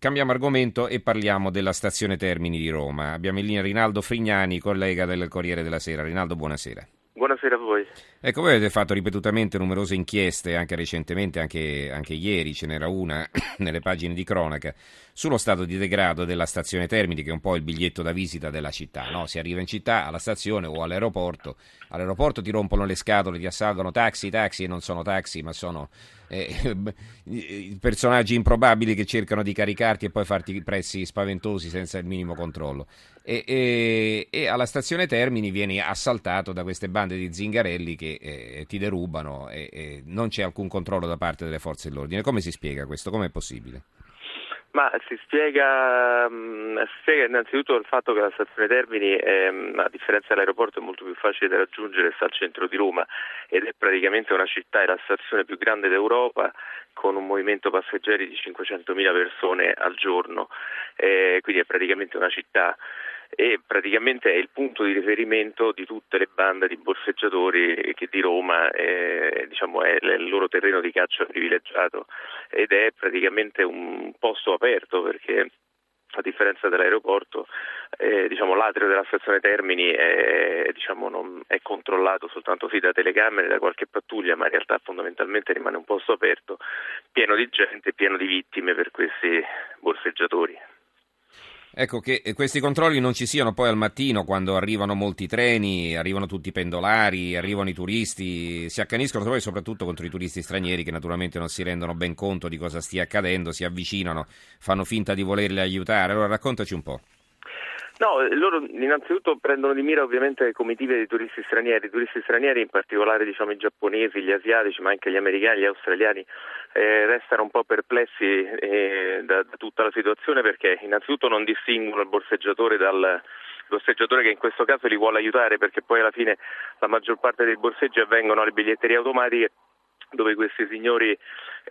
Cambiamo argomento e parliamo della stazione Termini di Roma. Abbiamo in linea Rinaldo Frignani, collega del Corriere della Sera. Rinaldo, buonasera. Buonasera a voi. Ecco, voi avete fatto ripetutamente numerose inchieste, anche recentemente, anche, anche, ieri ce n'era una nelle pagine di cronaca, sullo stato di degrado della stazione Termini, che è un po' il biglietto da visita della città. No? Si arriva in città, alla stazione o all'aeroporto, all'aeroporto ti rompono le scatole, ti assalgono taxi, taxi e non sono taxi, ma sono eh, personaggi improbabili che cercano di caricarti e poi farti prezzi spaventosi senza il minimo controllo. E, e, e alla stazione Termini vieni assaltato da queste bande di zingarelli che eh, ti derubano e, e non c'è alcun controllo da parte delle forze dell'ordine. Come si spiega questo? Come è possibile? Ma si spiega, mh, si spiega, innanzitutto il fatto che la stazione Termini, è, a differenza dell'aeroporto, è molto più facile da raggiungere, sta al centro di Roma ed praticamente una città, è la stazione più grande d'Europa con un movimento passeggeri di 500.000 persone al giorno, eh, quindi è praticamente una città. E praticamente è il punto di riferimento di tutte le bande di borseggiatori che di Roma è, diciamo, è il loro terreno di caccia privilegiato. Ed è praticamente un posto aperto perché a differenza dell'aeroporto, eh, diciamo, l'atrio della stazione Termini è, diciamo, non, è, controllato soltanto sì, da telecamere, da qualche pattuglia, ma in realtà fondamentalmente rimane un posto aperto, pieno di gente, pieno di vittime per questi borseggiatori. Ecco che questi controlli non ci siano poi al mattino quando arrivano molti treni, arrivano tutti i pendolari, arrivano i turisti, si accaniscono poi soprattutto contro i turisti stranieri che naturalmente non si rendono ben conto di cosa stia accadendo, si avvicinano, fanno finta di volerli aiutare. Allora raccontaci un po'. No, loro innanzitutto prendono di mira ovviamente comitive di turisti stranieri, turisti stranieri in particolare diciamo, i giapponesi, gli asiatici, ma anche gli americani, gli australiani eh, restano un po' perplessi eh, da, da, tutta la situazione perché innanzitutto non distinguono il borseggiatore dal borseggiatore che in questo caso li vuole aiutare perché poi alla fine la maggior parte dei borseggi avvengono alle biglietterie automatiche dove questi signori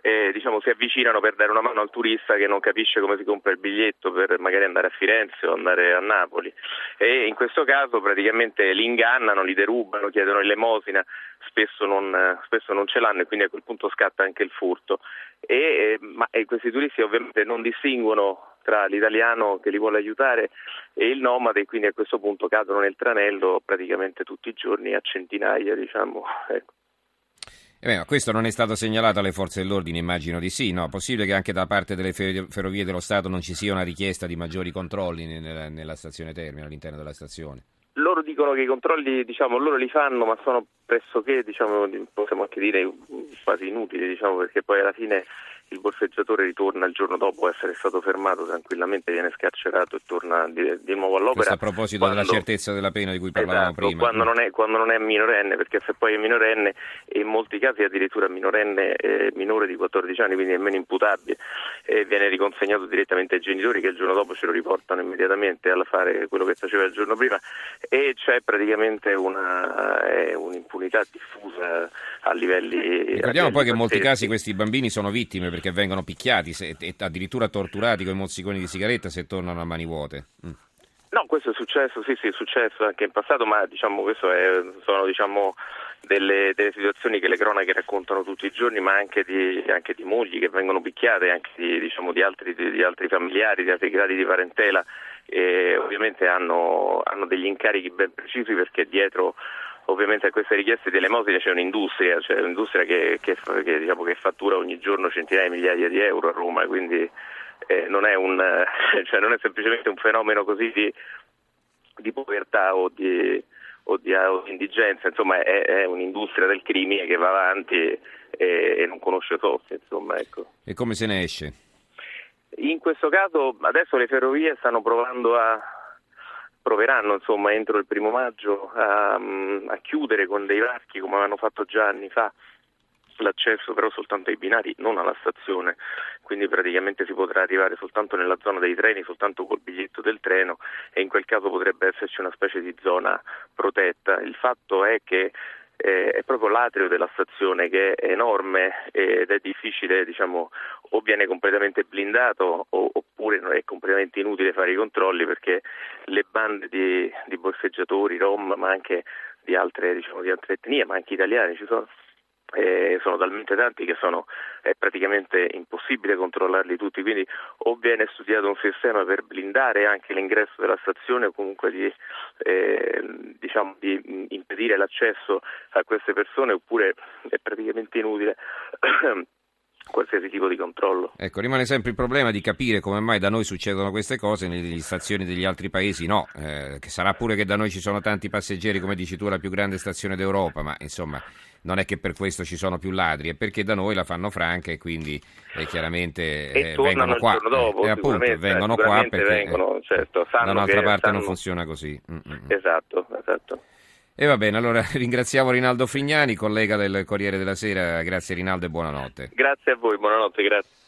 eh, diciamo, si avvicinano per dare una mano al turista che non capisce come si compra il biglietto per magari andare a Firenze o andare a Napoli e in questo caso praticamente li ingannano, li derubano, chiedono l'elemosina, spesso non, spesso non ce l'hanno e quindi a quel punto scatta anche il furto. E, ma, e questi turisti ovviamente non distinguono tra l'italiano che li vuole aiutare e il nomade e quindi a questo punto cadono nel tranello praticamente tutti i giorni a centinaia diciamo. Ecco. Eh beh, questo non è stato segnalato alle forze dell'ordine, immagino di sì. No? Possibile che anche da parte delle ferrovie dello Stato non ci sia una richiesta di maggiori controlli nella, nella stazione Termine, all'interno della stazione? Loro dicono che i controlli, diciamo, loro li fanno, ma sono pressoché, diciamo, possiamo anche dire, quasi inutili, diciamo, perché poi alla fine il borseggiatore ritorna il giorno dopo essere stato fermato tranquillamente, viene scarcerato e torna di, di nuovo all'opera. Questo a proposito quando, della certezza della pena di cui parlavamo esatto, prima. Quando non, è, quando non, è, minorenne, perché se poi è minorenne, e in molti casi addirittura minorenne eh, minore di 14 anni, quindi è meno imputabile, eh, viene riconsegnato direttamente ai genitori che il giorno dopo ce lo riportano immediatamente a fare quello che faceva il giorno prima e c'è praticamente una, eh, un'impunità diffusa a livelli... Ricordiamo poi che in molti casi questi bambini sono vittime perché vengono picchiati se, e addirittura torturati con i mozziconi di sigaretta se tornano a mani vuote. Mm. No, questo è successo, sì, sì, è successo anche in passato, ma diciamo è, sono diciamo, delle, delle, situazioni che le cronache raccontano tutti i giorni, ma anche di, anche di mogli che vengono picchiate, anche di, diciamo, di, altri, di, altri, familiari, di altri gradi di parentela, e ovviamente hanno, hanno degli incarichi ben precisi perché dietro ovviamente a queste richieste di elemosina c'è un'industria, c'è un'industria che, che, che, diciamo, che, fattura ogni giorno centinaia di migliaia di euro a Roma, quindi eh, non, è un, cioè non, è semplicemente un fenomeno così di, di povertà o di, o, di, o di, indigenza, insomma è, è, un'industria del crimine che va avanti e, e non conosce soste. Insomma, ecco. E come se ne esce? In questo caso adesso le ferrovie stanno provando a, proveranno insomma, entro il primo maggio a, a chiudere con dei varchi come avevano fatto già anni fa l'accesso però soltanto ai binari, non alla stazione, quindi praticamente si potrà arrivare soltanto nella zona dei treni, soltanto col biglietto del treno e in quel caso potrebbe esserci una specie di zona protetta. Il fatto è che eh, è proprio l'atrio della stazione che è enorme ed è difficile, diciamo, o viene completamente blindato o, oppure è completamente inutile fare i controlli perché le bande di, di borseggiatori, rom, ma anche di altre, diciamo, di altre etnie, ma anche italiani ci sono eh, sono talmente tanti che sono, è praticamente impossibile controllarli tutti, quindi o viene studiato un sistema per blindare anche l'ingresso della stazione o comunque di, eh, diciamo, di impedire l'accesso a queste persone oppure è praticamente inutile di controllo. Ecco, rimane sempre il problema di capire come mai da noi succedono queste cose e nelle stazioni degli altri paesi no, eh, che sarà pure che da noi ci sono tanti passeggeri, come dici tu, la più grande stazione d'Europa, ma insomma non è che per questo ci sono più ladri, è perché da noi la fanno franca e quindi eh, chiaramente eh, vengono qua. Dopo, eh, appunto, vengono qua perché vengono, certo, da un'altra parte sanno... non funziona così. Mm-mm. Esatto, esatto. E va bene, allora ringraziamo Rinaldo Fignani, collega del Corriere della Sera. Grazie Rinaldo e buonanotte. Grazie a voi, buonanotte, grazie.